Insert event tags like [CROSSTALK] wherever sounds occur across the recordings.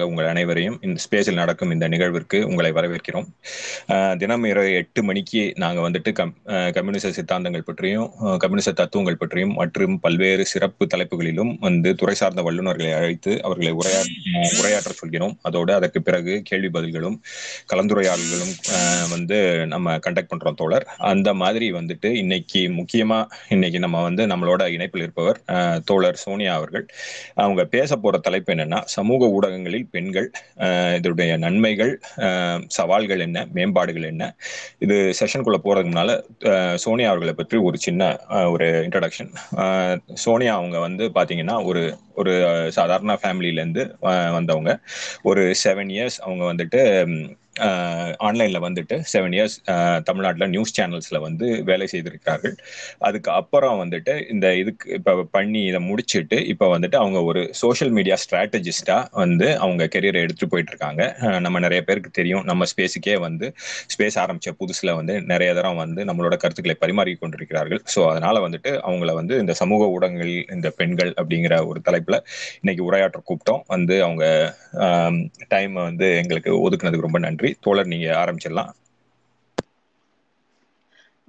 சார்பாக உங்கள் அனைவரையும் இந்த ஸ்பேஸில் நடக்கும் இந்த நிகழ்விற்கு உங்களை வரவேற்கிறோம். தினம் இரவு எட்டு மணிக்கு நாங்கள் வந்துட்டு கம் கம்யூனிச சித்தாந்தங்கள் பற்றியும் கம்யூனிச தத்துவங்கள் பற்றியும் மற்றும் பல்வேறு சிறப்பு தலைப்புகளிலும் வந்து துறை சார்ந்த வல்லுநர்களை அழைத்து அவர்களை உரையா உரையாற்ற சொல்கிறோம். அதோடு அதற்கு பிறகு கேள்வி பதில்களும் கலந்துரையாடல்களும் வந்து நம்ம கண்டக்ட் பண்றோம் தோழர். அந்த மாதிரி வந்துட்டு இன்னைக்கு முக்கியமா இன்னைக்கு நம்ம வந்து நம்மளோட இணைப்பில் இருப்பவர் தோழர் சோனியா அவர்கள். அவங்க பேச போற தலைப்பு என்னன்னா சமூக ஊடகங்களில் பெண்கள் இதனுடைய நன்மைகள் சவால்கள் என்ன மேம்பாடுகள் என்ன? இது செஷனுக்குள்ள போறதுக்கு சோனியா அவர்களை பற்றி ஒரு சின்ன ஒரு இன்ட்ரடக்ஷன் சோனியா அவங்க வந்து பாத்தீங்கன்னா ஒரு ஒரு சாதாரண ஃபேமிலியிலேருந்து வந்தவங்க. ஒரு செவன் இயர்ஸ் அவங்க வந்துட்டு ஆன்லைனில் வந்துட்டு செவன் இயர்ஸ் தமிழ்நாட்டில் நியூஸ் சேனல்ஸில் வந்து வேலை செய்திருக்கிறார்கள். அதுக்கு அப்புறம் வந்துட்டு இந்த இதுக்கு இப்போ பண்ணி இதை முடிச்சுட்டு இப்போ வந்துட்டு அவங்க ஒரு சோஷியல் மீடியா ஸ்ட்ராட்டஜிஸ்டாக வந்து அவங்க கெரியரை எடுத்துகிட்டு போயிட்டு இருக்காங்க. நம்ம நிறைய பேருக்கு தெரியும். நம்ம ஸ்பேஸுக்கே வந்து ஸ்பேஸ் ஆரம்பித்த புதுசில் வந்து நிறைய தரம் வந்து நம்மளோட கருத்துக்களை பரிமாறி கொண்டிருக்கிறார்கள். ஸோ அதனால் வந்துட்டு அவங்கள வந்து இந்த சமூக ஊடகங்கள் இந்த பெண்கள் அப்படிங்கிற ஒரு தலைப்பில் இன்னைக்கு உரையாற்ற கூப்பிட்டோம். வந்து அவங்க டைம் வந்து எங்களுக்கு ஒதுக்குனதுக்கு ரொம்ப நன்றி. தோழர் நீங்க ஆரம்பிச்சிடலாம்.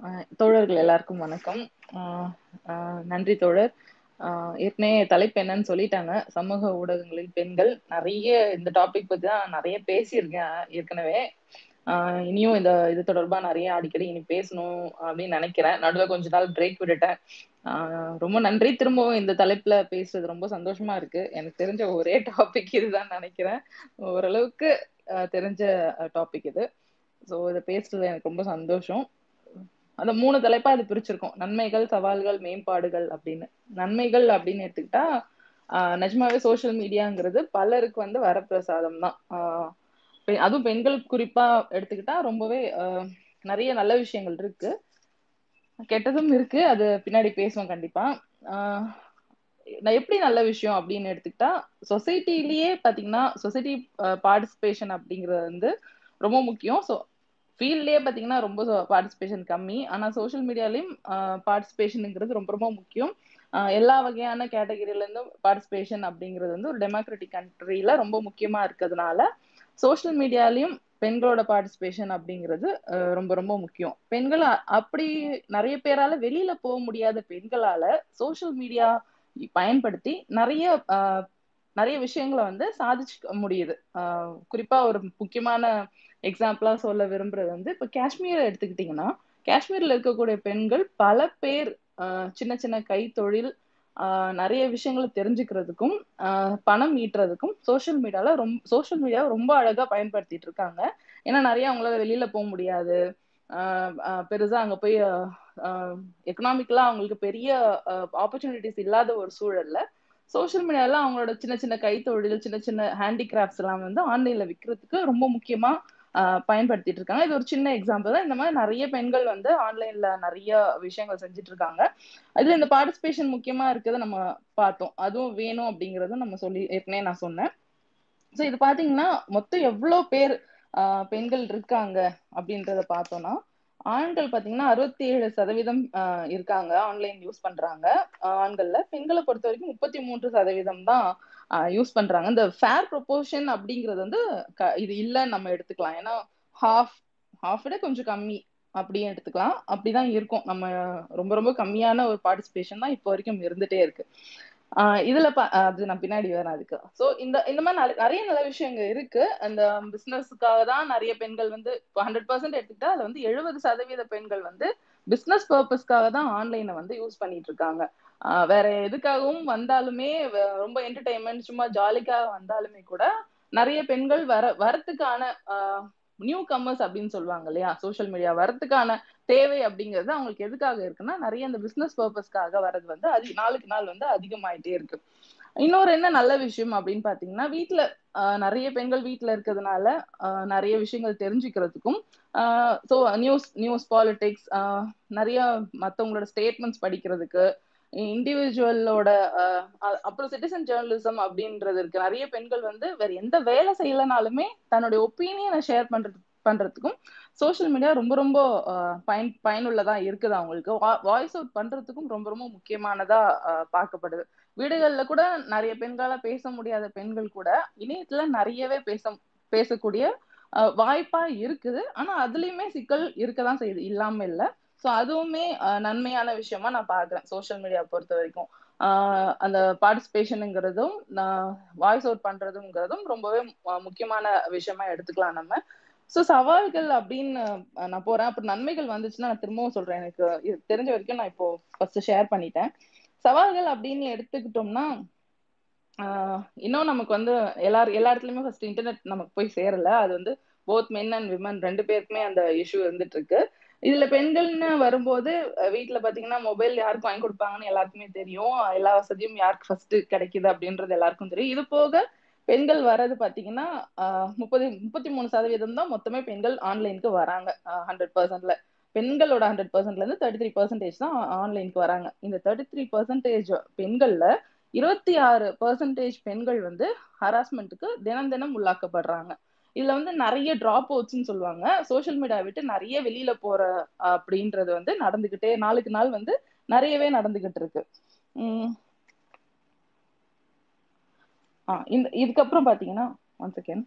ஆஹ் தோழர்கள் எல்லாருக்கும் வணக்கம். ஆஹ் ஆஹ் நன்றி தோழர். ஆஹ் ஏற்கனவே தலைப்பு என்னன்னு சொல்லிட்டாங்க. சமூக ஊடகங்களில் பெண்கள் நிறைய இந்த டாபிக் பத்தி தான் நிறைய பேசியிருக்கேன் ஏற்கனவே. இனியும் இந்த இது தொடர்பா நிறைய அடிக்கடி இனி பேசணும் அப்படின்னு நினைக்கிறேன். நடுவில் கொஞ்ச நாள் பிரேக் விட்டுட்டேன். ரொம்ப நன்றி. திரும்பவும் இந்த தலைப்புல பேசுறது ரொம்ப சந்தோஷமா இருக்கு. எனக்கு தெரிஞ்ச ஒரே டாபிக் இதுதான் நினைக்கிறேன். ஓரளவுக்கு தெரிஞ்ச டாபிக் இது. ஸோ இதை பேசுறது எனக்கு ரொம்ப சந்தோஷம். அந்த மூணு தலைப்பா அது பிரிச்சிருக்கோம். நன்மைகள் சவால்கள் மேம்பாடுகள் அப்படின்னு. நன்மைகள் அப்படின்னு எடுத்துக்கிட்டா நிஜமாவே சோஷியல் மீடியாங்கிறது பலருக்கு வந்து வரப்பிரசாதம் தான் அதுவும் பெண்கள் குறிப்பா எடுத்துக்கிட்டா ரொம்பவே நிறைய நல்ல விஷயங்கள் இருக்கு. கெட்டதும் இருக்கு. அது பின்னாடி பேசுவோம் கண்டிப்பா. நான் எப்படி நல்ல விஷயம் அப்படின்னு எடுத்துக்கிட்டா சொசைட்டிலேயே பாத்தீங்கன்னா சொசைட்டி பார்ட்டிசிபேஷன் அப்படிங்கிறது வந்து ரொம்ப முக்கியம். ஸோ ஃபீல்ட்லேயே பார்த்தீங்கன்னா ரொம்ப பார்ட்டிசிபேஷன் கம்மி. ஆனால் சோஷியல் மீடியாலையும் பார்ட்டிசிபேஷனுங்கிறது ரொம்ப ரொம்ப முக்கியம். எல்லா வகையான கேட்டகரியிலேருந்தும் பார்ட்டிசிபேஷன் அப்படிங்கிறது வந்து ஒரு டெமோக்ராட்டிக் கண்ட்ரியில் ரொம்ப முக்கியமாக இருக்கிறதுனால சோஷியல் மீடியாலயும் பெண்களோட பார்ட்டிசிபேஷன் அப்படிங்கிறது ரொம்ப ரொம்ப முக்கியம். பெண்கள் அப்படி நிறைய பேரால வெளியில போக முடியாத பெண்களால சோஷியல் மீடியா பயன்படுத்தி நிறைய ஆஹ் நிறைய விஷயங்களை வந்து சாதிச்சுக்க முடியுது. ஆஹ் குறிப்பா ஒரு முக்கியமான எக்ஸாம்பிளா சொல்ல விரும்புறது வந்து இப்ப காஷ்மீரை எடுத்துக்கிட்டீங்கன்னா காஷ்மீர்ல இருக்கக்கூடிய பெண்கள் பல பேர் சின்ன சின்ன கைத்தொழில் நிறைய விஷயங்களை தெரிஞ்சுக்கிறதுக்கும் ஆஹ் பணம் ஈட்டுறதுக்கும் சோஷியல் மீடியால ரொம்ப சோஷியல் மீடியாவை ரொம்ப அழகா பயன்படுத்திட்டு இருக்காங்க. ஏன்னா நிறைய அவங்களால வெளியில போக முடியாது. ஆஹ் பெருசா அங்க போய் எக்கனாமிக்கலா அவங்களுக்கு பெரிய ஆப்பர்ச்சுனிட்டிஸ் இல்லாத ஒரு சூழல்ல சோஷியல் மீடியால அவங்களோட சின்ன சின்ன கைத்தொழில் சின்ன சின்ன ஹேண்டிகிராஃப்ட்ஸ் எல்லாம் வந்து ஆன்லைன்ல விற்கிறதுக்கு ரொம்ப முக்கியமா பயன்படுத்திட்டு இருக்காங்க இது ஒரு சின்ன எக்ஸாம்பிள் தான். இந்த மாதிரி நிறைய பெண்கள் வந்து ஆன்லைன்ல நிறைய விஷயங்கள் செஞ்சுட்டு இருக்காங்க அதுல இந்த பார்ட்டிசிபேஷன் முக்கியமா இருக்கிறத நம்ம பார்த்தோம். அதுவும் வேணும் அப்படிங்கறத நம்ம சொல்லி ஏற்கனவே நான் சொன்னேன். ஸோ இது பாத்தீங்கன்னா மொத்தம் எவ்வளவு பேர் பெண்கள் இருக்காங்க அப்படின்றத பார்த்தோம்னா ஆண்கள் பாத்தீங்கன்னா அறுபத்தி ஏழு சதவீதம் இருக்காங்க. ஆன்லைன் யூஸ் பண்றாங்க. ஆண்கள்ல பெண்களை பொறுத்த வரைக்கும் முப்பத்தி மூன்று சதவீதம் தான் யூஸ் பண்றாங்க. இந்த ஃபேர் ப்ரொபோர்ஷன் அப்படிங்கிறது வந்து க- இது இல்லைன்னு நம்ம எடுத்துக்கலாம். ஏன்னா ஹாஃப் ஹாஃப் விட கொஞ்சம் கம்மி அப்படியே எடுத்துக்கலாம். அப்படிதான் இருக்கும். நம்ம ரொம்ப ரொம்ப கம்மியான ஒரு பார்ட்டிசிபேஷன் தான் இப்போ வரைக்கும் இருந்துட்டே இருக்கு. இதுல பா- அது நான் பின்னாடி வரேன் அதுக்கு. சோ இந்த இந்த மாதிரி நிறைய- நிறைய நல்ல விஷயங்கள் இருக்கு. அந்த பிசினஸுக்காக தான் நிறைய பெண்கள் வந்து ஹண்ட்ரட் பர்சன்ட் எடுத்துக்கிட்டா அதுல வந்து எழுபது சதவீத பெண்கள் வந்து பிசினஸ் பர்பஸ்க்காக தான் ஆன்லைனை வந்து யூஸ் பண்ணிட்டு இருக்காங்க. வேற எதுக்காகவும் வந்தாலுமே ரொம்ப என்டர்டைன்மெண்ட் சும்மா ஜாலிக்காக வந்தாலுமே கூட நிறைய பெண்கள் வர வரத்துக்கான நியூ கம்மர்ஸ் அப்படின்னு சொல்லுவாங்க இல்லையா? சோஷியல் மீடியா வரத்துக்கான தேவை அப்படிங்கிறது அவங்களுக்கு எதுக்காக இருக்குன்னா நிறைய இந்த பிசினஸ் பர்பஸ்க்காக வர்றது வந்து அதிக நாளுக்கு நாள் வந்து அதிகமாயிட்டே இருக்கு. இன்னொரு என்ன நல்ல விஷயம் அப்படின்னு பாத்தீங்கன்னா வீட்ல ஆஹ் நிறைய பெண்கள் வீட்டுல இருக்கிறதுனால நிறைய விஷயங்கள் தெரிஞ்சுக்கிறதுக்கும் ஸோ நியூஸ் நியூஸ் பாலிடிக்ஸ் நிறைய மற்றவங்களோட ஸ்டேட்மெண்ட்ஸ் படிக்கிறதுக்கு இண்டிவிஜுவலோட அப்புறம் சிட்டிசன் ஜேர்னலிசம் அப்படின்றது இருக்கு. நிறைய பெண்கள் வந்து வேற எந்த வேலை செய்யலனாலுமே தன்னுடைய ஒப்பீனியனை ஷேர் பண்றது பண்றதுக்கும் சோஷியல் மீடியா ரொம்ப ரொம்ப பயன் பயனுள்ளதா இருக்குது அவங்களுக்கு? வாய்ஸ் அவுட் பண்றதுக்கும் ரொம்ப ரொம்ப முக்கியமானதா பார்க்கப்படுது. வீடுகள்ல கூட நிறைய பெண்களால பேச முடியாத பெண்கள் கூட இணையத்துல நிறையவே பேச பேசக்கூடிய வாய்ப்பா இருக்குது. ஆனா அதுலயுமே சிக்கல் இருக்கதான் செய்யுது. இல்லாம இல்லை. ஸோ அதுவுமே நன்மையான விஷயமா நான் பாக்குறேன் சோஷியல் மீடியா பொறுத்த வரைக்கும். அந்த பார்ட்டிசிபேஷனுங்கிறதும் நான் வாய்ஸ் அவுட் பண்றதுங்கிறதும் ரொம்பவே முக்கியமான விஷயமா எடுத்துக்கலாம் நம்ம. ஸோ சவால்கள் அப்படின்னு நான் போறேன். அப்புறம் நன்மைகள் வந்துச்சுன்னா நான் திரும்பவும் சொல்றேன். எனக்கு இது தெரிஞ்ச வரைக்கும் நான் இப்போ ஃபர்ஸ்ட் ஷேர் பண்ணிட்டேன். சவால்கள் அப்படின்னு எடுத்துக்கிட்டோம்னா இன்னும் நமக்கு வந்து எல்லா எல்லா இடத்துலயுமே ஃபர்ஸ்ட் இன்டர்நெட் நமக்கு போய் சேரல. அது வந்து போத் மென் அண்ட் விமன் ரெண்டு பேருக்குமே அந்த இஷ்யூ இருந்துட்டு இருக்கு இதுல பெண்கள்னு வரும்போது வீட்டுல பாத்தீங்கன்னா மொபைல் யாருக்கு வாங்கி கொடுப்பாங்கன்னு எல்லாருக்குமே தெரியும். எல்லா வசதியும் யாருக்கு ஃபர்ஸ்ட் கிடைக்குது அப்படின்றது எல்லாருக்கும் தெரியும். இது போக பெண்கள் வர்றது பாத்தீங்கன்னா முப்பது முப்பத்தி மூணு சதவீதம் தான் மொத்தமே பெண்கள் ஆன்லைனுக்கு வராங்க. ஹண்ட்ரட் பர்சன்ட்ல பெண்களோட ஹண்ட்ரட் பர்சன்ட்ல இருந்து தேர்ட்டி த்ரீ பர்சன்டேஜ் தான் ஆன்லைனுக்கு வராங்க. இந்த தேர்ட்டி த்ரீ பர்சன்டேஜ் பெண்கள்ல இருபத்தி ஆறு பர்சன்டேஜ் பெண்கள் வந்து ஹராஸ்மெண்ட்டுக்கு தினம் தினம் உள்ளாக்கப்படுறாங்க. இதுல வந்து நிறைய டிராப் அவுட்ஸ்னு சொல்லுவாங்க. சோஷியல் மீடியா விட்டு நிறைய வெளியில போற அப்படின்றது வந்து நடந்துகிட்டே நாளுக்கு நாள் வந்து நிறையவே நடந்துகிட்டு இருக்கு. உம் இந்த இதுக்கப்புறம் பாத்தீங்கன்னா ஒன் செகண்ட்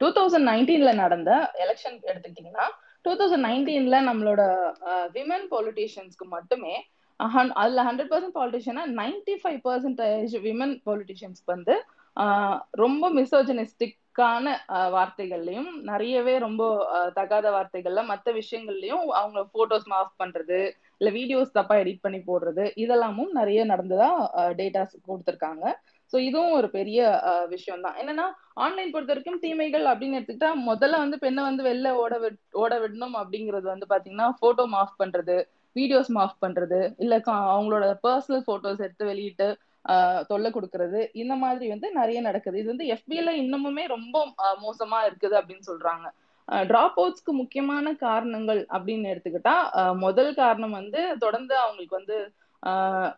டூ தௌசண்ட் நைன்டீன்ல நடந்த எலெக்ஷன் எடுத்துக்கிட்டீங்கன்னா டூ தௌசண்ட் நைன்டீன்ல நம்மளோட விமன் பொலிட்டீஷியன்ஸ்க்கு மட்டுமே அதுல ஹண்ட்ரட் பர்சன்ட் பாலிட்டிஷியனா நைன்டி ஃபைவ் பர்சன்டேஜ் விமன் பொலிட்டிஷியன்ஸ்க்கு வந்து ஆஹ், ரொம்ப மிசோஜனிஸ்டிக்கான வார்த்தைகள்லயும் நிறையவே ரொம்ப தகாத வார்த்தைகள்ல மற்ற விஷயங்கள்லயும் அவங்க போட்டோஸ் மாஃப் பண்றது இல்ல வீடியோஸ் தப்பா எடிட் பண்ணி போடுறது இதெல்லாமும் நிறைய நடந்ததா டேட்டாஸ் கொடுத்துருக்காங்க. ஸோ இதுவும் ஒரு பெரிய விஷயம் தான் என்னன்னா ஆன்லைன் பொறுத்த வரைக்கும் தீமைகள் அப்படின்னு எடுத்துக்கிட்டா முதல்ல வந்து பெண்ணை வந்து வெளில ஓட விட் ஓட விடணும் அப்படிங்கிறது வந்து பாத்தீங்கன்னா போட்டோ மாஃப் பண்றது வீடியோஸ் மாஃப் பண்றது இல்ல கா- அவங்களோட பர்சனல் போட்டோஸ் எடுத்து வெளியிட்டு தொல்லை கொடுக்கறது இந்த மாதிரி வந்து நிறைய நடக்குது. இது வந்து எஃபில இன்னமுமே ரொம்ப மோசமா இருக்குது அப்படின்னு சொல்றாங்க. டிராப் அவுட்ஸ்க்கு முக்கியமான காரணங்கள் அப்படின்னு எடுத்துக்கிட்டா முதல் காரணம் வந்து தொடர்ந்து அவங்களுக்கு வந்து ஆஹ்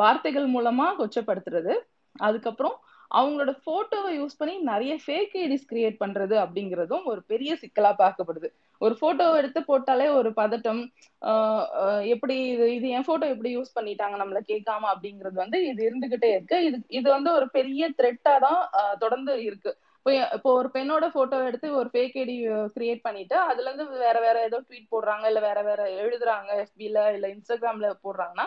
வார்த்தைகள் மூலமா கொச்சப்படுத்துறது. அதுக்கப்புறம் அவங்களோட போட்டோவை யூஸ் பண்ணி நிறைய ஃபேக் ஐடிஸ் கிரியேட் பண்றது அப்படிங்கிறதும் ஒரு பெரிய சிக்கலா பார்க்கப்படுது. ஒரு போட்டோவை எடுத்து போட்டாலே ஒரு பதட்டம் எப்படி இது இது என் போட்டோ எப்படி யூஸ் பண்ணிட்டாங்க நம்மள கேட்காம அப்படிங்கிறது வந்து இது இருந்துகிட்டே இருக்கு. இது இது வந்து ஒரு பெரிய த்ரெட்டா தான் தொடர்ந்து இருக்கு. இப்போ இப்போ ஒரு பெண்ணோட போட்டோ எடுத்து ஒரு ஃபேக் ஐடி கிரியேட் பண்ணிட்டு அதுல இருந்து வேற வேற ஏதோ ட்வீட் போடுறாங்க இல்ல வேற வேற எழுதுறாங்க எஃபில இல்ல இன்ஸ்டாகிராம்ல போடுறாங்கன்னா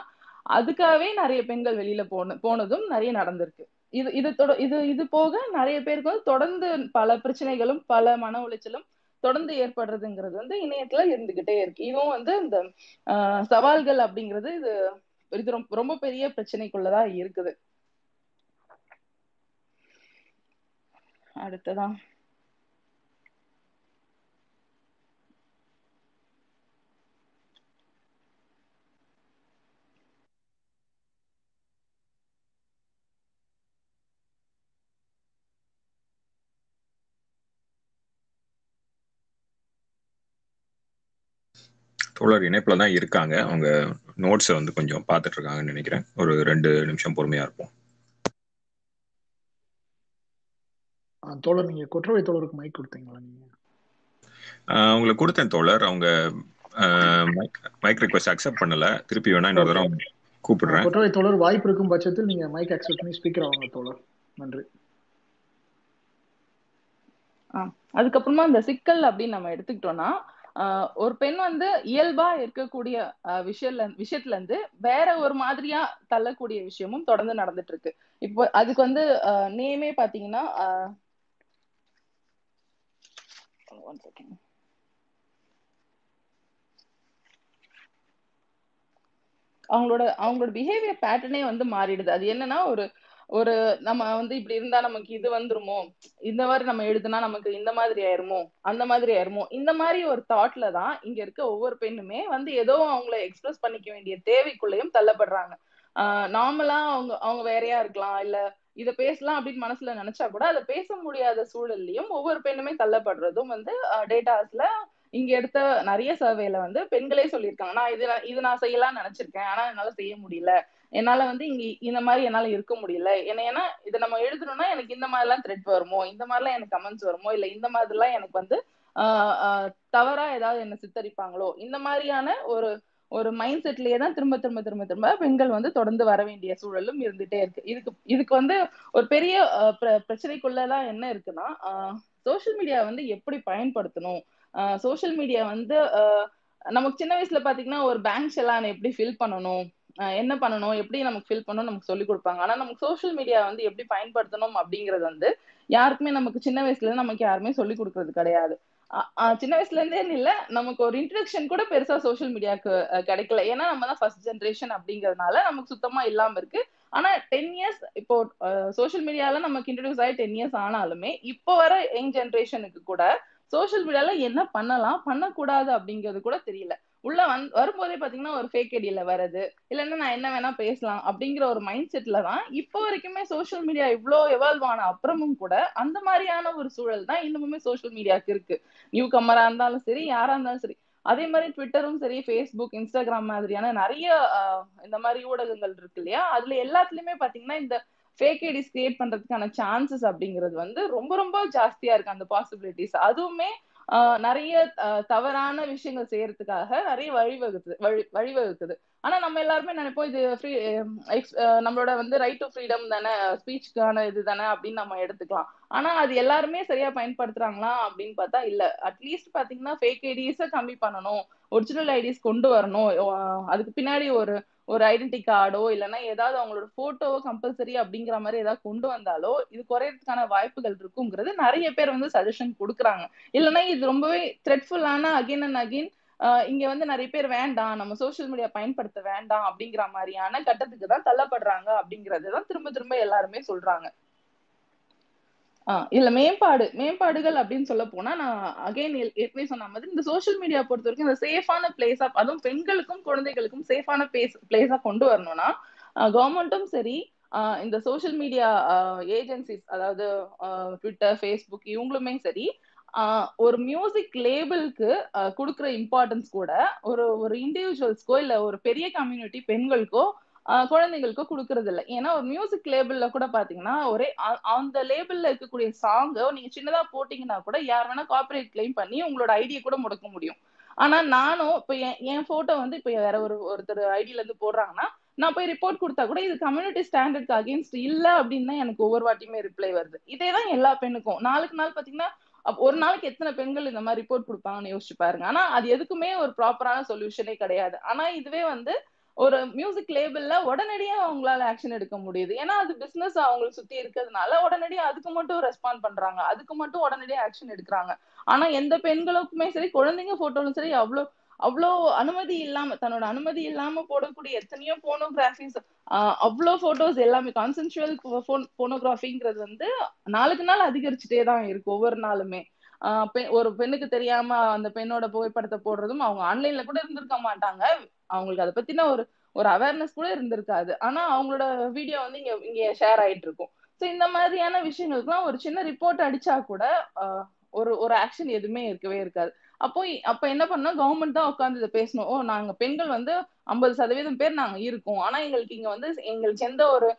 அதுக்காகவே நிறைய பெண்கள் வெளியில போன போனதும் நிறைய நடந்திருக்கு. இது இது தொட இது இது போக நிறைய பேருக்கு வந்து தொடர்ந்து பல பிரச்சனைகளும் பல மன உளைச்சலும் தொடர்ந்து ஏற்படுறதுங்கிறது வந்து இணையத்துல இருந்துகிட்டே இருக்கு. இதுவும் வந்து இந்த ஆஹ் சவால்கள் அப்படிங்கிறது இது இது ரொம்ப பெரிய பிரச்சனைக்குள்ளதா இருக்குது. அடுத்ததான் தோழர் இணைப்புல தான் இருக்காங்க. அவங்க நோட்ஸை வந்து கொஞ்சம் பார்த்துட்டு இருக்காங்கன்னு நினைக்கிறேன். ஒரு ரெண்டு நிமிஷம் பொறுமையா இருப்போம். ஆ, தோழர் நீங்க கொற்றவை தோழருக்கு மைக் கொடுத்தீங்களா நீங்க? ஆஹ் உங்களுக்கு கொடுத்தேன் தோழர். அவங்க மைக் ரிக்வஸ்ட் அக்செப்ட் பண்ணல. திருப்பி வேணா இன்னொரு தடவை கூப்பிடுறேன். கொற்றவை தோழர் வாய்ப்பு இருக்கும் பட்சத்தில் நீங்க மைக் அக்செப்ட் பண்ணி ஸ்பீக்கர் ஆகுங்க தோழர். நன்றி. ஆஹ் அதுக்கப்புறமா இந்த சிக்கல் அப்படின்னு நம்ம எடுத்துக்கிட்டோம்னா ஒரு பெண் வந்து இயல்பா இருக்கக்கூடிய விஷயல விஷயத்துல இருந்து வேற ஒரு மாதிரியா தள்ளக்கூடிய விஷயமும் தொடர்ந்து நடந்துட்டு இருக்கு இப்போ அதுக்கு வந்து நேமே பாத்தீங்கன்னா ஆஹ் அவங்களோட அவங்களோட பிஹேவியர் பேட்டர்னே வந்து மாறிடுது. அது என்னன்னா ஒரு ஒரு நம்ம வந்து இப்படி இருந்தா நமக்கு இது வந்துருமோ? இந்த மாதிரி நம்ம எழுதுனா நமக்கு இந்த மாதிரி ஆயிருமோ? அந்த மாதிரி ஆயிருமோ? இந்த மாதிரி ஒரு தாட்ல தான் இங்க இருக்க ஒவ்வொரு பெண்ணுமே வந்து ஏதோ அவங்கள எக்ஸ்பிரஸ் பண்ணிக்க வேண்டிய தேவைக்குள்ளேயும் தள்ளப்படுறாங்க. ஆஹ் நார்மலா அவங்க அவங்க வேறையா இருக்கலாம். இல்ல இத பேசலாம் அப்படின்னு மனசுல நினைச்சா கூட அதை பேச முடியாத சூழல்லையும் ஒவ்வொரு பெண்ணுமே தள்ளப்படுறதும் வந்து டேட்டாஸ்ல இங்க எடுத்த நிறைய சர்வேல வந்து பெண்களே சொல்லியிருக்காங்க. நான் இது இது நான் செய்யலாம்னு நினைச்சிருக்கேன். ஆனா என்னால செய்ய முடியல. என்னால வந்து இங்க இந்த மாதிரி என்னால இருக்க முடியல. ஏன்னா ஏன்னா இதை நம்ம எழுதணும்னா எனக்கு இந்த மாதிரி எல்லாம் த்ரெட் வருமோ? இந்த மாதிரிலாம் எனக்கு கமெண்ட்ஸ் வருமோ? இல்ல இந்த மாதிரிலாம் எனக்கு வந்து தவறா ஏதாவது என்ன சித்தரிப்பாங்களோ? இந்த மாதிரியான ஒரு ஒரு மைண்ட் செட்லயே தான் திரும்ப திரும்ப திரும்ப திரும்ப பெண்கள் வந்து தொடர்ந்து வர வேண்டிய சூழலும் இருந்துட்டே இருக்கு. இதுக்கு இதுக்கு வந்து ஒரு பெரிய பிரச்சனைக்குள்ளதான் என்ன இருக்குன்னா சோஷியல் மீடியா வந்து எப்படி பயன்படுத்தணும்? சோஷியல் மீடியா வந்து நமக்கு சின்ன வயசுல பாத்தீங்கன்னா ஒரு பேங்க் செலான் எப்படி ஃபில் பண்ணணும்? என்ன பண்ணணும்? எப்படி நமக்கு ஃபில் பண்ணணும் நமக்கு சொல்லி கொடுப்பாங்க. ஆனா நமக்கு சோஷியல் மீடியா வந்து எப்படி பயன்படுத்தணும் அப்படிங்கறது வந்து யாருக்குமே நமக்கு சின்ன வயசுல இருந்து நமக்கு யாருமே சொல்லி கொடுக்கறது கிடையாது. சின்ன வயசுல இருந்தே இல்ல நமக்கு ஒரு இன்ட்ரடக்ஷன் கூட பெருசா சோஷியல் மீடியாக்கு கிடைக்கல. ஏன்னா நம்ம தான் ஃபர்ஸ்ட் ஜென்ரேஷன் அப்படிங்கறதுனால நமக்கு சுத்தமா இல்லாம இருக்கு. ஆனா டென் இயர்ஸ் இப்போ சோஷியல் மீடியால நமக்கு இன்ட்ரடியூஸ் ஆகி டென் இயர்ஸ் ஆனாலுமே இப்போ வர யங் ஜென்ரேஷனுக்கு கூட சோஷியல் மீடியால என்ன பண்ணலாம்? பண்ணக்கூடாது அப்படிங்கிறது கூட தெரியல. உள்ள வந் வரும்போதே பாத்தீங்கன்னா ஒரு ஃபேக் ஐடியில வருது இல்லைன்னா நான் என்ன வேணா பேசலாம் அப்படிங்கிற ஒரு மைண்ட் செட்ல தான் இப்போ வரைக்குமே சோஷியல் மீடியா இவ்வளோ எவால்வ் ஆன அப்புறமும் கூட அந்த மாதிரியான ஒரு சூழல் தான் இன்னுமுமே சோஷியல் மீடியாவுக்கு இருக்கு. நியூ கம்மரா இருந்தாலும் சரி யாரா இருந்தாலும் சரி. அதே மாதிரி ட்விட்டரும் சரி ஃபேஸ்புக் இன்ஸ்டாகிராம் மாதிரியான நிறைய இந்த மாதிரி ஊடகங்கள் இருக்கு இல்லையா? அதுல எல்லாத்துலயுமே பாத்தீங்கன்னா இந்த ஃபேக் ஐடிஸ் கிரியேட் பண்றதுக்கான சான்சஸ் அப்படிங்கிறது வந்து ரொம்ப ரொம்ப ஜாஸ்தியா இருக்கு அந்த பாசிபிலிட்டிஸ் அதுவுமே நிறைய தவறான விஷயங்கள் செய்யறதுக்காக நிறைய வழிவகுக்குது வழி வழிவகுக்குது. ஆனா நம்ம எல்லாருமே நினைப்போம் இது ஃப்ரீ நம்மளோட வந்து ரைட் டு ஃப்ரீடம் தானே ஸ்பீச்சுக்கான இது தானே அப்படின்னு நம்ம எடுத்துக்கலாம். ஆனா அது எல்லாருமே சரியா பயன்படுத்துறாங்களா அப்படின்னு பார்த்தா இல்ல. அட்லீஸ்ட் பாத்தீங்கன்னா ஃபேக் ஐடிஸ கம்மி பண்ணணும். ஒரிஜினல் ஐடிஸ் கொண்டு வரணும். அதுக்கு பின்னாடி ஒரு ஒரு ஐடென்டி கார்டோ இல்லைன்னா ஏதாவது அவங்களோட போட்டோவோ கம்பல்சரி அப்படிங்கிற மாதிரி ஏதாவது கொண்டு வந்தாலோ இது குறையறதுக்கான வாய்ப்புகள் இருக்குங்கிறது நிறைய பேர் வந்து சஜஷன் கொடுக்குறாங்க. இல்லைன்னா இது ரொம்பவே த்ரெட்ஃபுல்லான அகைன் அண்ட் அகைன் இங்க வந்து நிறைய பேர் வேண்டாம் நம்ம சோஷியல் மீடியா பயன்படுத்த வேண்டாம் அப்படிங்கிற மாதிரியான கட்டத்துக்கு தான் தள்ளப்படுறாங்க அப்படிங்கறது தான் திரும்ப திரும்ப எல்லாருமே சொல்றாங்க. இல்ல மேம்பாடு மேம்பாடுகள் அப்படின்னு சொல்ல போனா நான் அகைன் ஏற்கனவே சொன்ன மாதிரி இந்த சோஷியல் மீடியா பொறுத்த வரைக்கும் இந்த சேஃபான பிளேஸா அதுவும் பெண்களுக்கும் குழந்தைகளுக்கும் சேஃபான பிளேஸ் பிளேஸா கொண்டு வரணும்னா கவர்மெண்ட்டும் சரி இந்த சோஷியல் மீடியா ஏஜென்சிஸ் அதாவது ட்விட்டர் ஃபேஸ்புக் இவங்களுமே சரி ஒரு மியூசிக் லேபிளுக்கு கொடுக்குற இம்பார்ட்டன்ஸ் கூட ஒரு ஒரு இண்டிவிஜுவல்ஸ்க்கோ இல்ல ஒரு பெரிய கம்யூனிட்டி பெண்களுக்கோ குழந்தைங்களுக்கு கொடுக்கறது இல்லை ஏன்னா ஒரு மியூசிக் லேபிள்ல கூட பாத்தீங்கன்னா ஒரே அ- அந்த லேபிள்ல இருக்கக்கூடிய சாங்கை நீங்க சின்னதா போட்டீங்கன்னா கூட யார் வேணா காப்பரேட் கிளைம் பண்ணி உங்களோட ஐடியை கூட முடக்க முடியும். ஆனா நானும் இப்ப என் என் போட்டோ வந்து இப்ப வேற ஒரு ஒருத்தர் ஐடியில இருந்து போடுறாங்கன்னா நான் போய் ரிப்போர்ட் கொடுத்தா கூட இது கம்யூனிட்டி ஸ்டாண்டர்ட்க்கு அகேன்ஸ்ட் இல்ல அப்படின்னு தான் எனக்கு ஒவ்வொரு வாட்டியுமே ரிப்ளை வருது. இதே தான் எல்லா பெண்ணுக்கும். நாளுக்கு நாள் பாத்தீங்கன்னா ஒரு நாளைக்கு எத்தனை பெண்கள் இந்த மாதிரி ரிப்போர்ட் கொடுப்பாங்கன்னு யோசிச்சு பாருங்க. ஆனா அது எதுக்குமே ஒரு ப்ராப்பரான சொல்யூஷனே கிடையாது. ஆனா இதுவே வந்து ஒரு மியூசிக் லேபிள்ல உடனடியா அவங்களால ஆக்ஷன் எடுக்க முடியுது. ஏன்னா அது பிசினஸ் அவங்களுக்கு சுத்தி இருக்கிறதுனால உடனடியா அதுக்கு மட்டும் ரெஸ்பாண்ட் பண்றாங்க. அதுக்கு மட்டும் உடனடியா ஆக்ஷன் எடுக்கிறாங்க. ஆனா எந்த பெண்களுக்குமே சரி குழந்தைங்க போட்டோலும் சரி அவ்வளோ அவ்வளோ அனுமதி இல்லாம தன்னோட அனுமதி இல்லாம போடக்கூடிய எத்தனையோ போனோகிராஃபிஸ் அவ்வளோ போட்டோஸ் எல்லாமே கான்சென்சுவல் போனோகிராஃபிங்கிறது வந்து நாளுக்கு நாள் அதிகரிச்சுட்டே தான் இருக்கு ஒவ்வொரு நாளுமே. ஒரு பெண்ணுக்கு தெரியாம அந்த பெண்ணோட புகைப்படத்தை போடுறதும் அவங்க ஆன்லைன்ல கூட இருந்திருக்க மாட்டாங்க. அவங்களுக்கு அதை பத்தின ஒரு ஒரு அவேர்னஸ் கூட இருந்திருக்காது. ஆனா அவங்களோட வீடியோ வந்து இங்க இங்க ஷேர் ஆயிட்டு இருக்கும். ஸோ இந்த மாதிரியான விஷயங்களுக்குலாம் ஒரு சின்ன ரிப்போர்ட் அடிச்சா கூட ஒரு ஒரு ஆக்ஷன் எதுவுமே இருக்கவே இருக்காது. அப்போ அப்ப என்ன பண்ணா கவர்மெண்ட் தான் உட்காந்து இதை பேசணும். ஓ நாங்க பெண்கள் வந்து ஐம்பது சதவீதம் பேர் நாங்க இருக்கோம். ஆனா எங்களுக்கு இங்க வந்து எங்களுக்கு எந்த ஒரு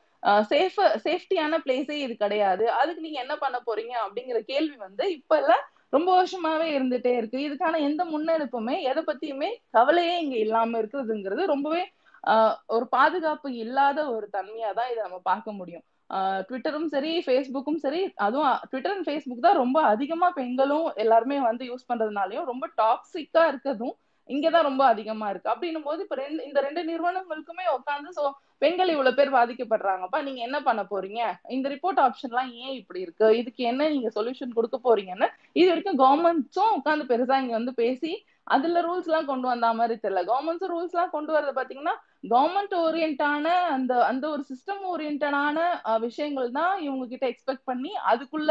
சேஃப் சேஃப்டியான பிளேஸே இது கிடையாது. அதுக்கு நீங்க என்ன பண்ண போறீங்க அப்படிங்கிற கேள்வி வந்து இப்ப எல்லாம் ரொம்ப வருஷமாவே இருந்துட்டே இருக்கு. இதுக்கான எந்த முன்னெடுப்புமே எதை பத்தியுமே கவலையே இங்க இல்லாம இருக்குதுங்கிறது ரொம்பவே ஆஹ் ஒரு பாதுகாப்பு இல்லாத ஒரு தன்மையா தான் இதை நம்ம பார்க்க முடியும். ஆஹ் ட்விட்டரும் சரி ஃபேஸ்புக்கும் சரி அதுவும் ட்விட்டர் அண்ட் ஃபேஸ்புக் தான் ரொம்ப அதிகமா பெண்களும் எல்லாருமே வந்து யூஸ் பண்றதுனாலயும் ரொம்ப டாக்ஸிக்கா இருக்கிறதும் இங்கதான் ரொம்ப அதிகமா இருக்கு. அப்படின்னும் போது இப்ப ரெண்டு இந்த ரெண்டு நிறுவனங்களுக்குமே உட்காந்து சோ பெண்கள் இவ்வளவு பேர் பாதிக்கப்படுறாங்கப்பா நீங்க என்ன பண்ண போறீங்க? இந்த ரிப்போர்ட் ஆப்ஷன்லாம் ஏன் இப்படி இருக்கு? இதுக்கு என்ன நீங்க சொல்யூஷன் கொடுக்க போறீங்கன்னு இது வரைக்கும் கவர்மெண்ட்ஸும் உட்காந்து பெருசா இங்க வந்து பேசி அதுல ரூல்ஸ் எல்லாம் கொண்டு வந்த மாதிரி தெரியல. கவர்மெண்ட்ஸ் ரூல்ஸ் எல்லாம் கொண்டு வரது பாத்தீங்கன்னா கவர்மெண்ட் ஓரியன்டான அந்த அந்த ஒரு சிஸ்டம் ஓரியன்டான விஷயங்கள் தான் இவங்க கிட்ட எக்ஸ்பெக்ட் பண்ணி அதுக்குள்ள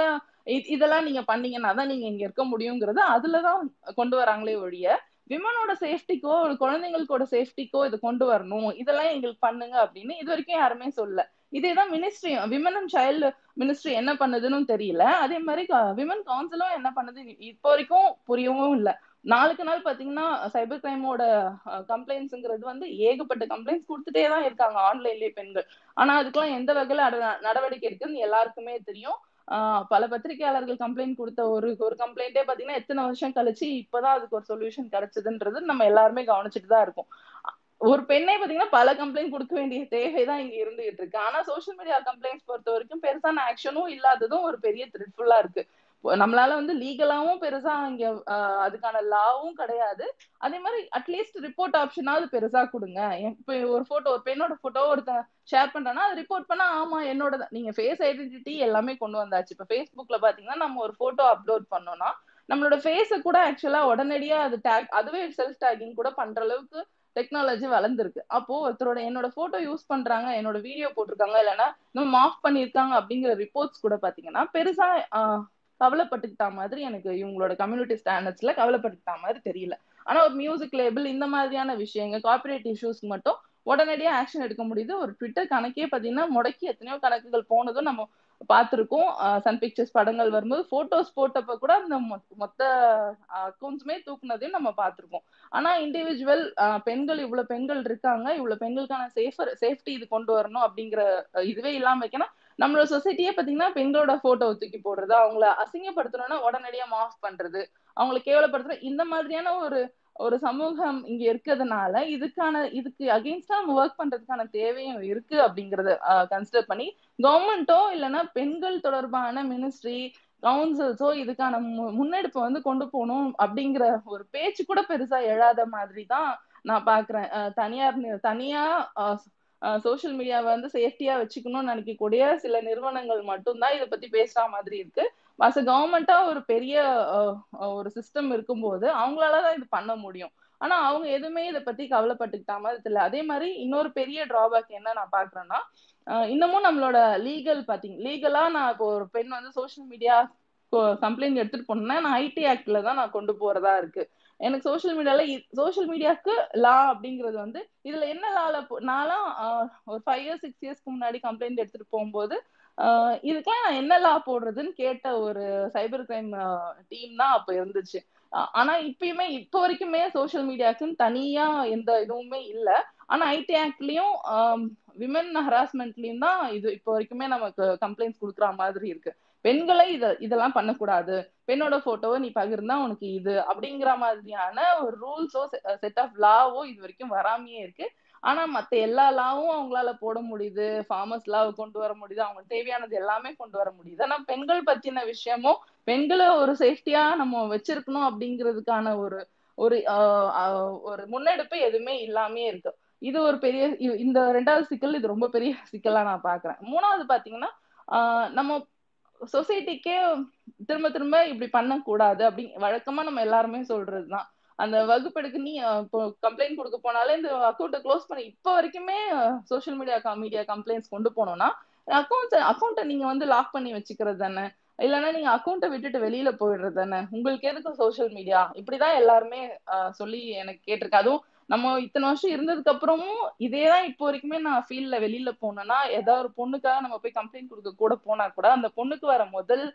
இதெல்லாம் நீங்க பண்ணீங்கன்னா தான் நீங்க இங்க இருக்க முடியுங்கிறது அதுலதான் கொண்டு வராங்களே ஒழிய விமனோட சேஃப்டிக்கோ குழந்தைங்களுக்கோட சேஃப்டிக்கோ இதை கொண்டு வரணும். இதெல்லாம் எங்களுக்கு பண்ணுங்க அப்படின்னு இது வரைக்கும் யாருமே சொல்லல. இதேதான் ministry women and child ministry என்ன பண்ணுதுன்னு தெரியல. அதே மாதிரி விமன் கவுன்சிலும் என்ன பண்ணுது? இப்போ வரைக்கும் புரியவும் இல்லை. நாளுக்கு நாள் பாத்தீங்கன்னா சைபர் கிரைமோட கம்ப்ளைண்ட்ஸுங்கிறது வந்து ஏகப்பட்ட கம்ப்ளைண்ட்ஸ் கொடுத்துட்டே தான் இருக்காங்க ஆன்லைன்லயே பெண்கள். ஆனா அதுக்கெல்லாம் எந்த வகையில நடவடிக்கை இருக்குன்னு எல்லாருக்குமே தெரியும். பல பத்திரிகையாளர்கள் கம்ப்ளைண்ட் கொடுத்த ஒரு ஒரு கம்ப்ளைண்டே பாத்தீங்கன்னா எத்தனை வருஷம் கழிச்சு இப்பதான் அதுக்கு ஒரு சொல்யூஷன் கிடைச்சதுன்றது நம்ம எல்லாருமே கவனிச்சுட்டு தான் இருக்கோம். ஒரு பெண்ணே பாத்தீங்கன்னா பல கம்ப்ளைண்ட் கொடுக்க வேண்டிய தேவைதான் இங்க இருந்துகிட்டு இருக்கு. ஆனா சோசியல் மீடியா கம்ப்ளைண்ட்ஸ் பொறுத்த வரைக்கும் பெருசான ஆக்ஷனும் இல்லாததும் ஒரு பெரிய த்ரெட்ஃபுல்லா இருக்கு. நம்மளால வந்து லீகலாவும் பெருசா இங்க அதுக்கான லாவும் கிடையாது. அதே மாதிரி அட்லீஸ்ட் ரிப்போர்ட் ஆப்ஷனாவது பெருசா கொடுங்க. இப்போ ஒரு போட்டோ ஒரு பெண்ணோட போட்டோ ஒருத்தன் ஷேர் பண்றேன்னா அது ரிப்போர்ட் பண்ணா ஆமா என்னோட நீங்க ஃபேஸ் ஐடென்டிட்டி எல்லாமே கொண்டு வந்தாச்சு. இப்ப ஃபேஸ்புக்ல பாத்தீங்கன்னா நம்ம ஒரு போட்டோ அப்லோட் பண்ணோம்னா நம்மளோட ஃபேஸ கூட ஆக்சுவலா உடனடியா அது டேக் அதுவே செல்ஃப் டேக்கிங் கூட பண்ற அளவுக்கு டெக்னாலஜி வளர்ந்துருக்கு. அப்போ ஒருத்தரோட என்னோட போட்டோ யூஸ் பண்றாங்க என்னோட வீடியோ போட்டிருக்காங்க இல்லைன்னா இன்னும் மாஃப் பண்ணிருக்காங்க அப்படிங்கிற ரிப்போர்ட்ஸ் கூட பாத்தீங்கன்னா பெருசா கவலைப்பட்டுக்கிட்டா மாதிரி எனக்கு இவங்களோட கம்யூனிட்டி ஸ்டாண்டர்ட்ஸ்ல கவலைப்பட்டுக்கிட்டா மாதிரி தெரியல. ஆனா ஒரு மியூசிக் லேபிள் இந்த மாதிரியான விஷயங்கள் காப்பிரைட் இஷ்யூஸ்க்கு மட்டும் உடனடியாக ஆக்ஷன் எடுக்க முடியுது. ஒரு ட்விட்டர் கணக்கே பார்த்தீங்கன்னா முடக்கி எத்தனையோ கணக்குகள் போனதும் நம்ம பார்த்துருக்கோம். சன் பிக்சர்ஸ் படங்கள் வரும்போது ஃபோட்டோஸ் போட்டப்ப கூட அந்த மொத்த அக்கௌண்ட்ஸுமே தூக்குனதையும் நம்ம பார்த்துருக்கோம். ஆனால் இண்டிவிஜுவல் பெண்கள் இவ்வளோ பெண்கள் இருக்காங்க. இவ்வளோ பெண்களுக்கான சேஃபர் சேஃப்டி இது கொண்டு வரணும் அப்படிங்கிற இதுவே இல்லாமல் வைக்கணும். நம்மளோட சொசைட்டியே பாத்தீங்கன்னா பெண்களோட போட்டோ தூக்கி போடுறது அவங்கள அசிங்கப்படுத்தணும்னா உடனடியா மாஃப் பண்றது அவங்களை கேவலப்படுத்துறது இந்த மாதிரியான ஒரு ஒரு சமூகம் இங்க இருக்கிறதுனால இதுக்கான இதுக்கு அகெயின்ஸ்டா நம்ம ஒர்க் பண்றதுக்கான தேவையும் இருக்கு அப்படிங்கறத கன்சிடர் பண்ணி கவர்மெண்ட்டோ இல்லைன்னா பெண்கள் தொடர்பான மினிஸ்ட்ரி கவுன்சில்ஸோ இதுக்கான முன்னெடுப்பை வந்து கொண்டு போகணும் அப்படிங்கிற ஒரு பேச்சு கூட பெருசா எழாத மாதிரி தான் நான் பாக்குறேன். தனியார் தனியா சோசியல் மீடியாவை வந்து சேஃப்டியா வச்சுக்கணும்னு நினைக்கக்கூடிய சில நிறுவனங்கள் மட்டும்தான் இதை பத்தி பேசுற மாதிரி இருக்கு. அஸ் அ கவர்மெண்டா ஒரு பெரிய ஒரு சிஸ்டம் இருக்கும்போது அவங்களாலதான் இது பண்ண முடியும். ஆனா அவங்க எதுவுமே இதை பத்தி கவலைப்பட்டுக்கிட்டாம மாதிரி அதே மாதிரி இன்னொரு பெரிய டிராபேக் என்ன நான் பாக்குறேன்னா இன்னமும் நம்மளோட லீகல் பாத்தீங்க லீகலா நான் இப்போ ஒரு பெண் வந்து சோசியல் மீடியா கம்ப்ளைண்ட் எடுத்துட்டு போனேன்னா நான் ஐடி ஆக்ட்ல தான் நான் கொண்டு போறதா இருக்கு. எனக்கு சோஷியல் மீடியால சோஷியல் மீடியாவுக்கு லா அப்படிங்கிறது வந்து இதுல என்ன லால நான்லாம் ஒரு ஃபைவ் இயர்ஸ் சிக்ஸ் இயர்ஸ்க்கு முன்னாடி கம்ப்ளைண்ட் எடுத்துட்டு போகும்போது இதுக்கெல்லாம் நான் என்ன லா போடுறதுன்னு கேட்ட ஒரு சைபர் கிரைம் டீம் தான் அப்ப இருந்துச்சு. ஆனா இப்பயுமே இப்போ வரைக்குமே சோசியல் மீடியாக்குன்னு தனியா எந்த இதுவுமே இல்ல. ஆனா ஐடி ஆக்ட்லயும் விமன் ஹராஸ்மெண்ட்லயும் தான் இது இப்போ வரைக்குமே நமக்கு கம்ப்ளைண்ட்ஸ் கொடுக்குற மாதிரி இருக்கு. பெண்களை இத இதெல்லாம் பண்ணக்கூடாது. பெண்ணோட போட்டோவை நீ பகிர்ந்தா உனக்கு இது அப்படிங்கிற மாதிரியான ஒரு ரூல்ஸோ செட் ஆஃப் லாவோ இது வரைக்கும் வராமையே இருக்கு. ஆனா மத்த எல்லா லாவும் அவங்களால போட முடியுது. ஃபார்மர்ஸ் லாவ் கொண்டு வர முடியுது. அவங்களுக்கு தேவையானது எல்லாமே கொண்டு வர முடியுது. ஆனா பெண்கள் பத்தின விஷயமும் பெண்களை ஒரு சேஃப்டியா நம்ம வச்சிருக்கணும் அப்படிங்கிறதுக்கான ஒரு ஒரு ஒரு முன்னெடுப்பு எதுவுமே இல்லாமே இருக்கு. இது ஒரு பெரிய இந்த ரெண்டாவது சிக்கல் இது ரொம்ப பெரிய சிக்கலா நான் பாக்குறேன். மூணாவது பாத்தீங்கன்னா நம்ம சொசைட்டிக்கே திரும்ப திரும்ப இப்படி பண்ணக்கூடாது அப்படி வழக்கமா நம்ம எல்லாருமே சொல்றதுதான். அந்த வகுப்பெடுக்கு நீ இப்போ கம்ப்ளைண்ட் கொடுக்க போனாலே இந்த அக்கௌண்ட்டை க்ளோஸ் பண்ணி இப்போ வரைக்குமே சோஷியல் மீடியா மீடியா கம்ப்ளைண்ட்ஸ் கொண்டு போனோம்னா அக்கௌண்ட் அக்கௌண்ட்டை நீங்க வந்து லாக் பண்ணி வச்சுக்கிறது தானே? இல்லைன்னா நீங்க அக்கௌண்ட்டை விட்டுட்டு வெளியில போயிடுறது தானே? உங்களுக்கு எதுக்கு சோஷியல் மீடியா இப்படிதான் எல்லாருமே சொல்லி எனக்கு கேட்டிருக்கு. அதுவும் நம்ம இத்தனை வருஷம் இருந்ததுக்கு அப்புறமும் இதேதான் இப்போ வரைக்குமே நான் ஃபீல்ட்ல வெளியில போனேன்னா ஏதாவது ஒரு பொண்ணுக்காக நம்ம போய் கம்ப்ளைண்ட் கொடுக்க கூட போனா கூட அந்த பொண்ணுக்கு வர முதல்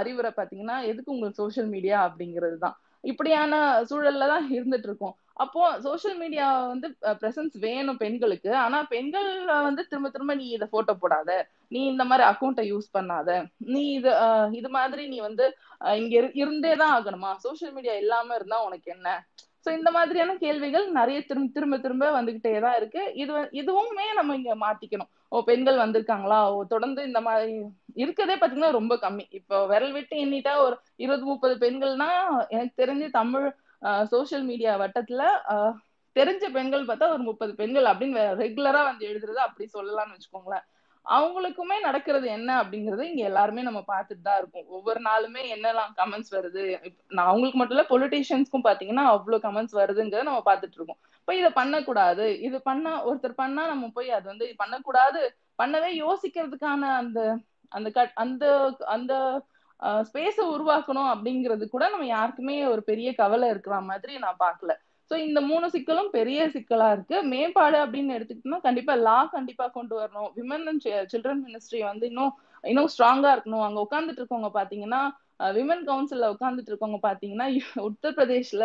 அறிவுரை பாத்தீங்கன்னா எதுக்கு உங்களுக்கு சோசியல் மீடியா அப்படிங்கிறது தான் இப்படியான சூழல்ல தான் இருந்துட்டு இருக்கோம் அப்போ சோசியல் மீடியா வந்து பிரசன்ஸ் வேணும் பெண்களுக்கு. ஆனா பெண்கள் வந்து திரும்ப திரும்ப நீ இதை போட்டோ போடாத. நீ இந்த மாதிரி அக்கௌண்ட்டை யூஸ் பண்ணாத. நீ இது இது மாதிரி நீ வந்து இங்க இருந்தே தான் ஆகணுமா? சோசியல் மீடியா இல்லாம இருந்தா உனக்கு என்ன? சோ இந்த மாதிரியான கேள்விகள் நிறைய திரும்ப திரும்ப திரும்ப வந்துகிட்டே தான் இருக்கு. இது இதுவுமே நம்ம இங்க மாத்திக்கணும். ஓ பெண்கள் வந்திருக்காங்களா? ஓ தொடர்ந்து இந்த மாதிரி இருக்கதே பாத்தீங்கன்னா ரொம்ப கம்மி. இப்போ விரல் விட்டு எண்ணிட்டா ஒரு இருபது முப்பது பெண்கள்னா எனக்கு தெரிஞ்சு தமிழ் சோசியல் மீடியா வட்டத்துல தெரிஞ்ச பெண்கள் பார்த்தா ஒரு முப்பது பெண்கள் அப்படின்னு ரெகுலரா வந்து எழுதுறது அப்படி சொல்லலாம்னு வச்சுக்கோங்களேன். அவங்களுக்குமே நடக்கிறது என்ன அப்படிங்கறது இங்க எல்லாருமே நம்ம பார்த்துட்டு தான் இருக்கோம். ஒவ்வொரு நாளுமே என்னெல்லாம் கமெண்ட்ஸ் வருது? நான் அவங்களுக்கு மட்டும் இல்ல பொலிட்டீஷியன்ஸ்க்கும் பாத்தீங்கன்னா அவ்வளவு கமெண்ட்ஸ் வருதுங்கிறத நம்ம பார்த்துட்டு இருக்கோம். இப்ப இதை பண்ணக்கூடாது. இது பண்ணா ஒருத்தர் பண்ணா நம்ம போய் அது வந்து பண்ணக்கூடாது. பண்ணவே யோசிக்கிறதுக்கான அந்த அந்த அந்த அந்த ஸ்பேஸை உருவாக்கணும் அப்படிங்கிறது கூட நம்ம யாருக்குமே ஒரு பெரிய கவலை இருக்கிற மாதிரி நான் பார்க்கல. ஸோ இந்த மூணு சிக்கலும் பெரிய சிக்கலா இருக்கு. மேம்பாடு அப்படின்னு எடுத்துக்கிட்டோம்னா கண்டிப்பா லா கண்டிப்பா கொண்டு வரணும். விமன் அண்ட் சில்ட்ரன் மினிஸ்ட்ரி வந்து இன்னும் இன்னும் ஸ்ட்ராங்கா இருக்கணும். அங்க உட்காந்துட்டு இருக்கவங்க பாத்தீங்கன்னா விமன் கவுன்சில்ல உட்காந்துட்டு இருக்கவங்க பாத்தீங்கன்னா [LAUGHS] உத்தரப்பிரதேஷ்ல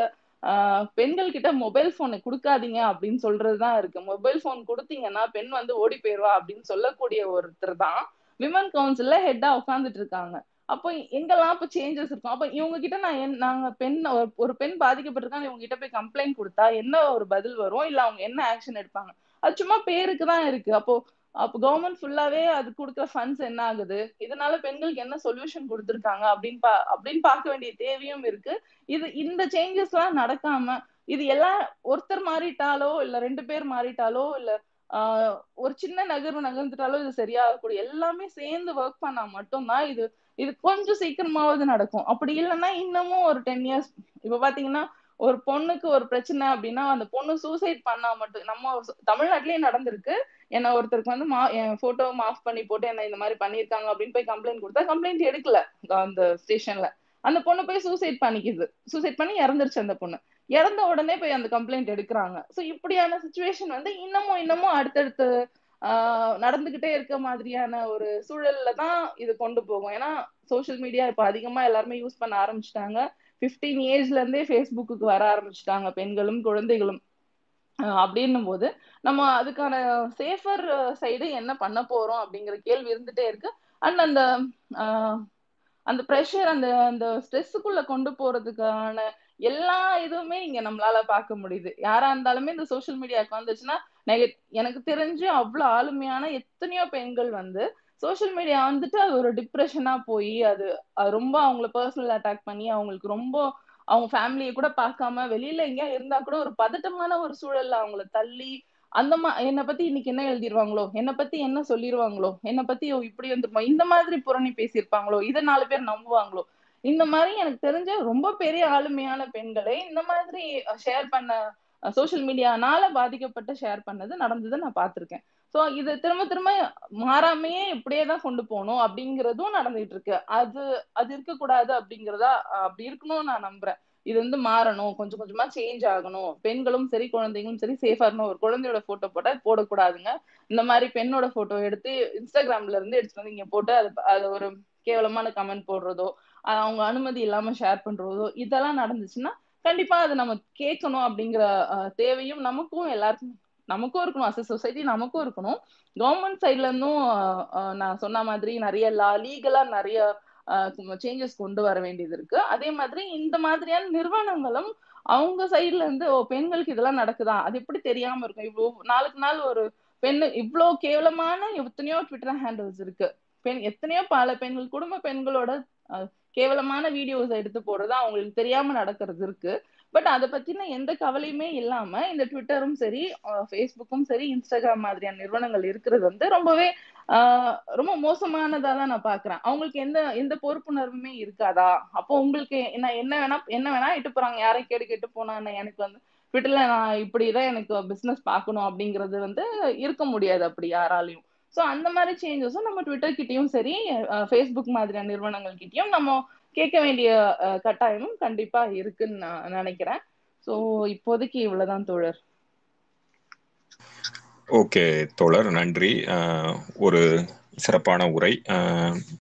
பெண்கள் கிட்ட மொபைல் போனை கொடுக்காதீங்க அப்படின்னு சொல்றதுதான் இருக்கு. மொபைல் போன் கொடுத்தீங்கன்னா பெண் வந்து ஓடி போயிருவா அப்படின்னு சொல்லக்கூடிய ஒருத்தர் தான் விமன் கவுன்சில்ல ஹெட்டா உட்காந்துட்டு இருக்காங்க. அப்போ எங்கெல்லாம் அப்போ சேஞ்சஸ் இருக்கும்? அப்போ இவங்க கிட்ட நான் என் நாங்க பெண் ஒரு பெண் பாதிக்கப்பட்டிருக்காங்க. இவங்க கிட்ட போய் கம்ப்ளைண்ட் கொடுத்தா என்ன ஒரு பதில் வரும்? இல்ல அவங்க என்ன ஆக்ஷன் எடுப்பாங்க? அது சும்மா பேருக்கு தான் இருக்கு. அப்போ அப்போ கவர்மெண்ட் ஃபுல்லாவே அது கொடுக்குற ஃபண்ட்ஸ் என்ன ஆகுது? இதனால பெண்களுக்கு என்ன சொல்யூஷன் கொடுத்துருக்காங்க? அப்படின்னு பா அப்படின்னு பார்க்க வேண்டிய தேவையும் இருக்கு. இது இந்த சேஞ்சஸ் எல்லாம் நடக்காம இது எல்லாம் ஒருத்தர் மாறிட்டாலோ இல்ல ரெண்டு பேர் மாறிட்டாலோ இல்ல ஒரு சின்ன நகர்வு நகர்ந்துட்டாலோ இது சரியாகக்கூடிய எல்லாமே சேர்ந்து ஒர்க் பண்ணா மட்டும்தான் இது இது கொஞ்சம் சீக்கிரமாவது நடக்கும். அப்படி இல்லைன்னா இன்னமும் ஒரு டென் இயர்ஸ் இப்ப பாத்தீங்கன்னா ஒரு பொண்ணுக்கு ஒரு பிரச்சனை அப்படின்னா அந்த பொண்ணு சூசைட் பண்ணா மட்டும் நம்ம தமிழ்நாட்டிலேயே நடந்திருக்கு. என்ன ஒருத்தருக்கு வந்து மா என் போட்டோ மாஃப் பண்ணி போட்டு என்ன இந்த மாதிரி பண்ணிருக்காங்க அப்படின்னு போய் கம்ப்ளைண்ட் கொடுத்தா கம்ப்ளைண்ட் எடுக்கல அந்த ஸ்டேஷன்ல அந்த பொண்ணு போய் சூசைட் பண்ணிக்குது. சூசைட் பண்ணி இறந்துருச்சு அந்த பொண்ணு. இறந்த உடனே போய் அந்த கம்ப்ளைண்ட் எடுக்கிறாங்க. ஸோ இப்படியான சுச்சுவேஷன் வந்து இன்னமும் இன்னமும் அடுத்தடுத்து நடந்துகிட்டே இருக்க மாதிரியான ஒரு சூழல்ல தான் இது கொண்டு போகும். ஏன்னா சோசியல் மீடியா இப்போ அதிகமா எல்லாருமே யூஸ் பண்ண ஆரம்பிச்சிட்டாங்க. பிப்டீன் ஏஜ்ல இருந்தே ஃபேஸ்புக்கு வர ஆரம்பிச்சிட்டாங்க பெண்களும் குழந்தைகளும். அப்படின்னும் போது நம்ம அதுக்கான சேஃபர் சைடு என்ன பண்ண போறோம் அப்படிங்கிற கேள்வி இருந்துட்டே இருக்கு. அண்ட் அந்த அந்த ப்ரெஷர் அந்த அந்த ஸ்ட்ரெஸ்ஸுக்குள்ள கொண்டு போறதுக்கான எல்லா இதுவுமே இங்க நம்மளால பார்க்க முடியுது. யாரா இருந்தாலுமே இந்த சோசியல் மீடியாவுக்கு வந்துச்சுன்னா எனக்கு தெரிஞ்சு அவ்வளவு ஆளுமையான எத்தனையோ பெண்கள் வந்து சோசியல் மீடியா வந்துட்டு அது ஒரு டிப்ரெஷனா போய் அது ரொம்ப அவங்கள பர்சனல் அட்டாக் பண்ணி அவங்களுக்கு ரொம்ப அவங்க ஃபேமிலியை கூட பார்க்காம வெளியில எங்கேயா இருந்தா கூட ஒரு பதட்டமான ஒரு சூழல்ல அவங்கள தள்ளி அந்த மா என்னை பத்தி இன்னைக்கு என்ன எழுதிருவாங்களோ என்னை பத்தி என்ன சொல்லிருவாங்களோ என்னை பத்தி இப்படி வந்துருமா இந்த மாதிரி புறணி பேசியிருப்பாங்களோ இதை நாலு பேர் நம்புவாங்களோ இந்த மாதிரி எனக்கு தெரிஞ்ச ரொம்ப பெரிய ஆளுமையான பெண்களை இந்த மாதிரி ஷேர் பண்ண சோசியல் மீடியானால பாதிக்கப்பட்டு ஷேர் பண்ணது நடந்ததை நான் பார்த்திருக்கேன். ஸோ இது திரும்ப திரும்ப மாறாமையே இப்படியே தான் கொண்டு போகணும் அப்படிங்கிறதும் நடந்துகிட்டு இருக்கு. அது அது இருக்கக்கூடாது அப்படிங்கிறதா அப்படி இருக்கணும்னு நான் நம்புறேன். இது வந்து மாறணும் கொஞ்சம் கொஞ்சமா சேஞ்ச் ஆகணும். பெண்களும் சரி குழந்தைங்களும் சரி சேஃபா இருக்கணும். ஒரு குழந்தையோட போட்டோ போட்டா போடக்கூடாதுங்க. இந்த மாதிரி பெண்ணோட போட்டோ எடுத்து இன்ஸ்டாகிராம்ல இருந்து எடுத்துட்டு வந்து இங்க போட்டு அது அது ஒரு கேவலமான கமெண்ட் போடுறதோ அவங்க அனுமதி இல்லாம ஷேர் பண்றதோ இதெல்லாம் நடந்துச்சுன்னா கண்டிப்பா அதை நம்ம கேட்கணும் அப்படிங்கிற தேவையும் நமக்கும் எல்லாருக்கும் நமக்கும் இருக்கணும். அஸ் சொசைட்டி நமக்கும் இருக்கணும். கவர்மெண்ட் சைட்ல இருந்தும் நான் சொன்ன மாதிரி நிறைய லா லீகலா நிறைய சேஞ்சஸ் கொண்டு வர வேண்டியது இருக்கு. அதே மாதிரி இந்த மாதிரியான நிறுவனங்களும் அவங்க சைட்ல இருந்து ஓ பெண்களுக்கு இதெல்லாம் நடக்குதா? அது எப்படி தெரியாம இருக்கும்? இவ்வளோ நாளுக்கு நாள் ஒரு பெண்ணு இவ்வளோ கேவலமான எத்தனையோ ட்விட்டர் ஹேண்டில்ஸ் இருக்கு. பெண் எத்தனையோ பல பெண்கள் குடும்ப பெண்களோட கேவலமான வீடியோஸ் எடுத்து போடுறது அவங்களுக்கு தெரியாம நடக்கிறது இருக்கு. பட் அதை பத்தின எந்த கவலையுமே இல்லாம இந்த ட்விட்டரும் சரி ஃபேஸ்புக்கும் சரி இன்ஸ்டாகிராம் மாதிரியான நிறுவனங்கள் இருக்கிறது வந்து ரொம்பவே ரொம்ப மோசமானதா தான் நான் பாக்குறேன். அவங்களுக்கு எந்த எந்த பொறுப்புணர்வுமே இருக்காதா? அப்போ உங்களுக்கு என்ன என்ன வேணா என்ன வேணா இட்டு போறாங்க. யாரை கேடு கேட்டு போனா எனக்கு வந்து ட்விட்டர்ல நான் இப்படிதான் எனக்கு பிசினஸ் பார்க்கணும் அப்படிங்கிறது வந்து இருக்க முடியாது அப்படி யாராலையும். ஸோ அந்த மாதிரி சேஞ்சஸும் நம்ம ட்விட்டர் கிட்டேயும் சரி ஃபேஸ்புக் மாதிரியான நிறுவனங்கள் கிட்டேயும் நம்ம கேட்க வேண்டிய கட்டாயமும் கண்டிப்பா இருக்குன்னு நான் நினைக்கிறேன். ஸோ இப்போதைக்கு இவ்வளவுதான் தோழர். ஓகே தோழர் நன்றி. ஒரு சிறப்பான உரை.